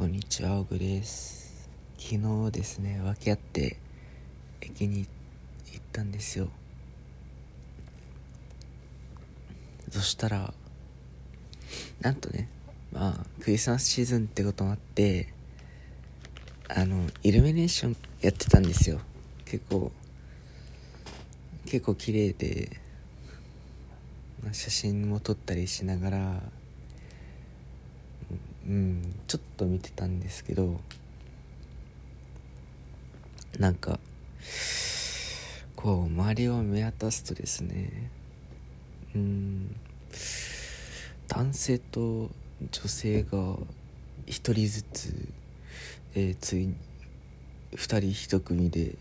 こんにちは、オグです。昨日ですね、訳あって駅に行ったんですよ。そしたら、なんとね、まあ、クリスマスシーズンってこともあって、あの、イルミネーションやってたんですよ。結構、結構綺麗で、まあ写真も撮ったりしながら、うんちょっと見てたんですけどなんかこう周りを見渡すとですねうん男性と女性が一人ずつ、えーついに二人一組で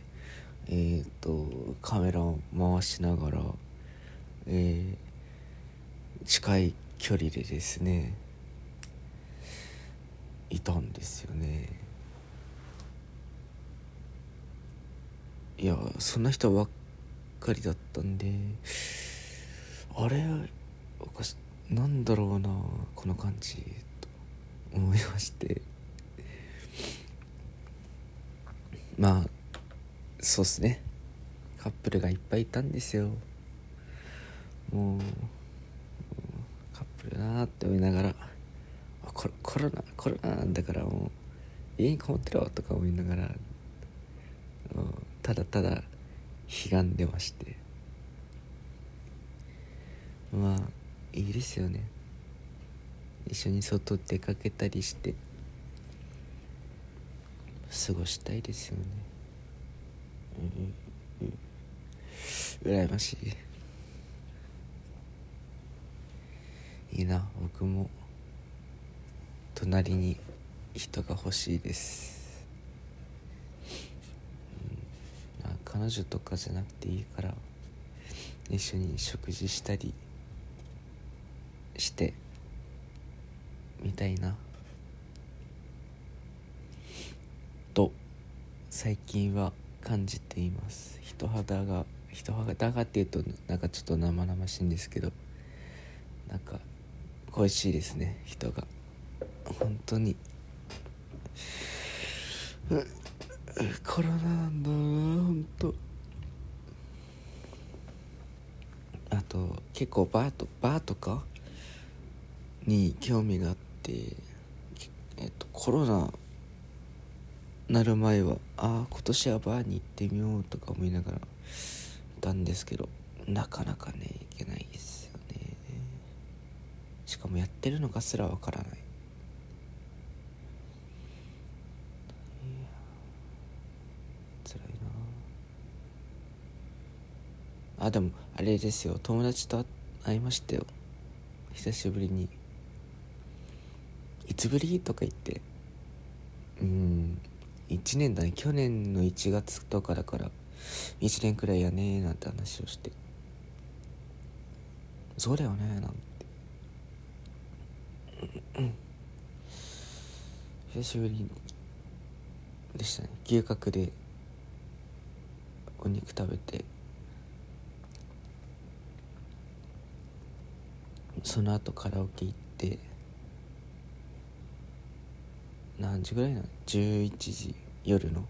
えっ、とカメラを回しながら、えー近い距離でですねいたんですよね。いやそんな人ばっかりだったんであれおかしなんだろうなこの感じと思いまして。まあそうっすね。カップルがいっぱいいたんですよ。もうカップルだなって思いながら。コロコロナコロナだからもう家にこもってろとか思いながらうんただただ悲願でまして。まあいいですよね。一緒に外出かけたりして過ごしたいですよね。うんうんうん。羨ましい。いいな僕も。隣に人が欲しいです、うん。まあ、彼女とかじゃなくていいから一緒に食事したりしてみたいな。と最近は感じています。人肌が人肌がっていうとなんかちょっと生々しいんですけどなんか恋しいですね人が。本当に。うコロナなんだな本当あと結構バーとバーとか？に興味があってえっとコロナなる前はああ今年はバーに行ってみようとか思いながらいたんですけどなかなかね行けないですよね。しかもやってるのかすらわからない辛いなあでもあれですよ。友達と会いましたよ。久しぶりに。いつぶり？とか言って。うん。1年だね。去年の1月とかだから。1年くらいやねーなんて話をして。そうだよねなんて。久しぶりでしたね。牛角でお肉食べて。その後カラオケ行って何時ぐらいなの？11時夜の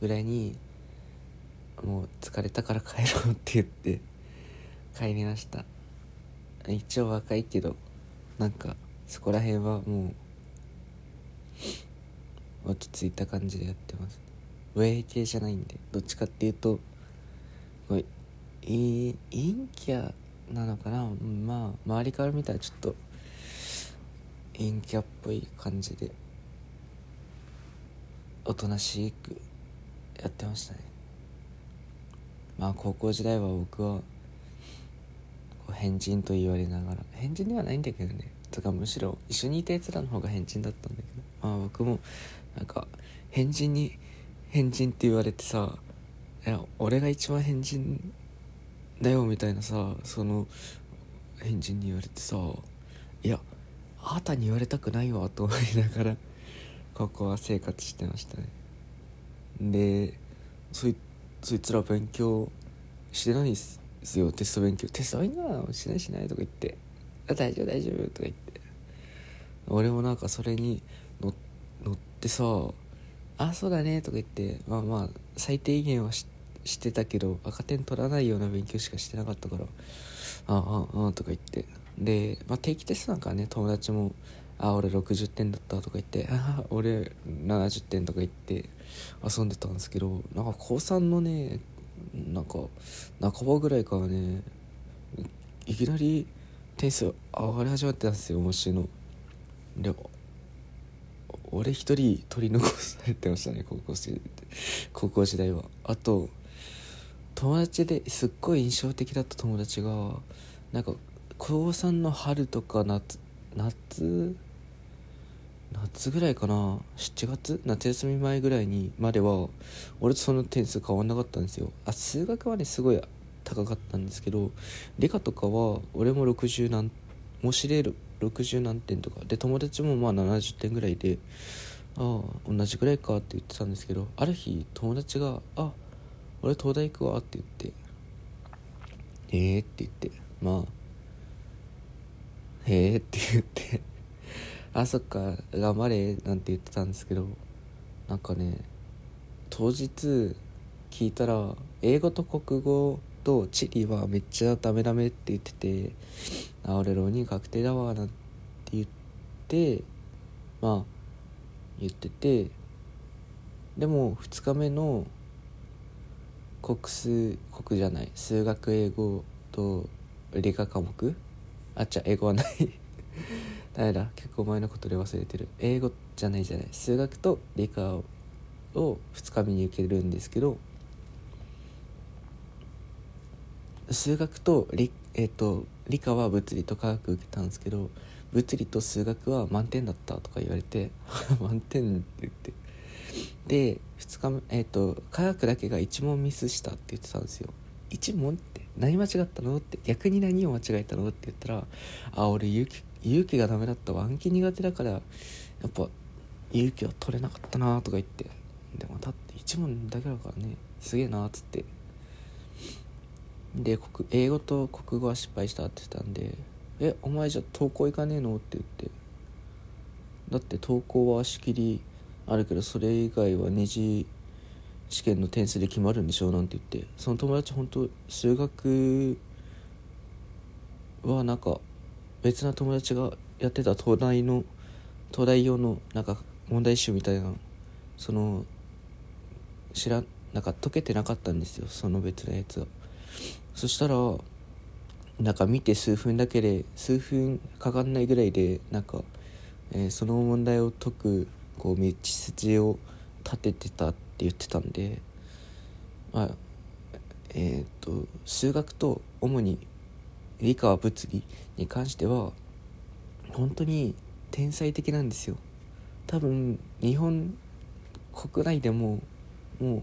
ぐらいにもう疲れたから帰ろうって言って帰りました。一応若いけどなんかそこら辺はもう落ち着いた感じでやってます。ウェイ系じゃないんでどっちかっていうとこれい陰キャなのかな。うんまあ周りから見たらちょっと陰キャっぽい感じでおとなしくやってましたね。まあ高校時代は僕は変人と言われながら変人ではないんだけどね。とかむしろ一緒にいたやつらの方が変人だったんだけど。まあ僕もなんか変人に変人って言われてさ俺が一番変人だよみたいなさその変人に言われてさいやあなたに言われたくないわと思いながら高校は生活してましたね。でそいそいつら勉強してないっすよ。テスト勉強。テスト勉強なしないしないとか言って。大丈夫大丈夫とか言って。俺もなんかそれに乗ってさ「あそうだね」とか言って。まあまあ最低限はししてたけど赤点取らないような勉強しかしてなかったから「ああああ」とか言って。で、まあ、定期テストなんかね友達も「あ俺60点だった」とか言って「あ俺70点」とか言って遊んでたんですけどなんか高3のねなんか半ばぐらいからねいきなり点数上がり始まってたんですよ模試の。で俺一人取り残されてましたね高校生高校時代は。あと友達ですっごい印象的だった友達がなんか高3の春とか夏夏？夏ぐらいかな？7月？夏休み前ぐらいにまでは俺とその点数変わんなかったんですよ。あ数学はねすごい高かったんですけど理科とかは俺も60何模試で60何点とか。で友達もまあ70点ぐらいでああ同じぐらいかって言ってたんですけどある日友達が「あ俺東大行くわ」って言って「ええ、って言って。まあ「へえ」って言って。あそっか。頑張れなんて言ってたんですけど。なんかね当日聞いたら英語と国語と地理はめっちゃダメダメって言っててあ俺浪人確定だわなんて言ってまあ言ってて。でも2日目の国数国じゃない数学英語と理科科目？あっちゃ英語はない。誰だ。結構前のことで忘れてる。英語じゃないじゃない。数学と理科を2日目に受けるんですけど数学と理,、えーと、理科は物理と科学受けたんですけど物理と数学は満点だったとか言われて 満点って言って。で2日目えっ、ー、と科学だけが1問ミスしたって言ってたんですよ。1問って何間違ったのって逆に何を間違えたのって言ったらあ俺勇気勇気がダメだった。わ暗記苦手だからやっぱ勇気は取れなかったなとか言って。でもだって1問だけだからね。すげえなっつって。で英語と国語は失敗したって言ってたんで「えお前じゃ登校行かねえの?」って言って。だって登校は仕切りあるけどそれ以外は二次試験の点数で決まるんでしょうなんて言ってその友達本当数学はなんか別な友達がやってた東大の東大用のなんか問題集みたいなその知らなんか解けてなかったんですよその別のやつはそしたらなんか見て数分だけで数分かかんないぐらいでなんか、えー、その問題を解くこう道筋を立ててたって言ってたんでまあえっ、と数学と主に理科は物理に関しては本当に天才的なんですよ。多分日本国内でもも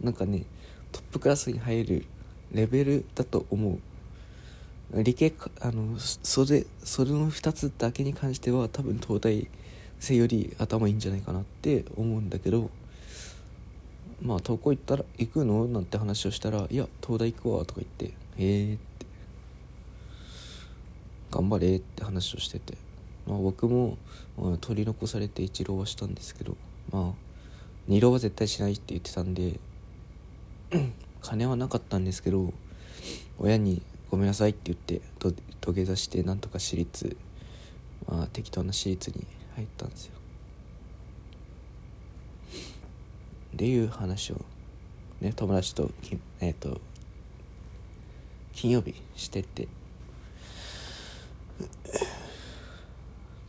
うなんかねトップクラスに入るレベルだと思う。理系あのそれそれの2つだけに関しては多分東大生より頭いいんじゃないかなって思うんだけどまあ東校行ったら行くの？なんて話をしたら「いや東大行くわ」とか言って「へえ」って「頑張れ」って話をしてて、まあ、僕も、まあ、取り残されて一浪はしたんですけどまあ二浪は絶対しないって言ってたんで 金はなかったんですけど親に「ごめんなさい」って言って土下座してなんとか私立まあ適当な私立に入ったんですよ。っていう話をね友達ときえっ、ー、と金曜日してて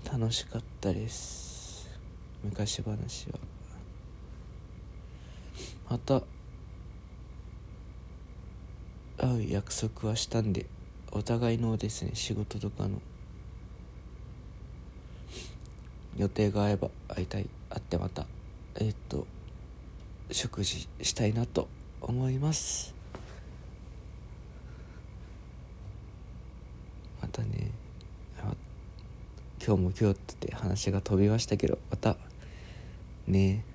楽しかったです。昔話は。また会う約束はしたんでお互いのですね仕事とかの予定が合えば会いたい会ってまたえー、っと食事したいなと思います。またね今日も今日って話が飛びましたけどまたね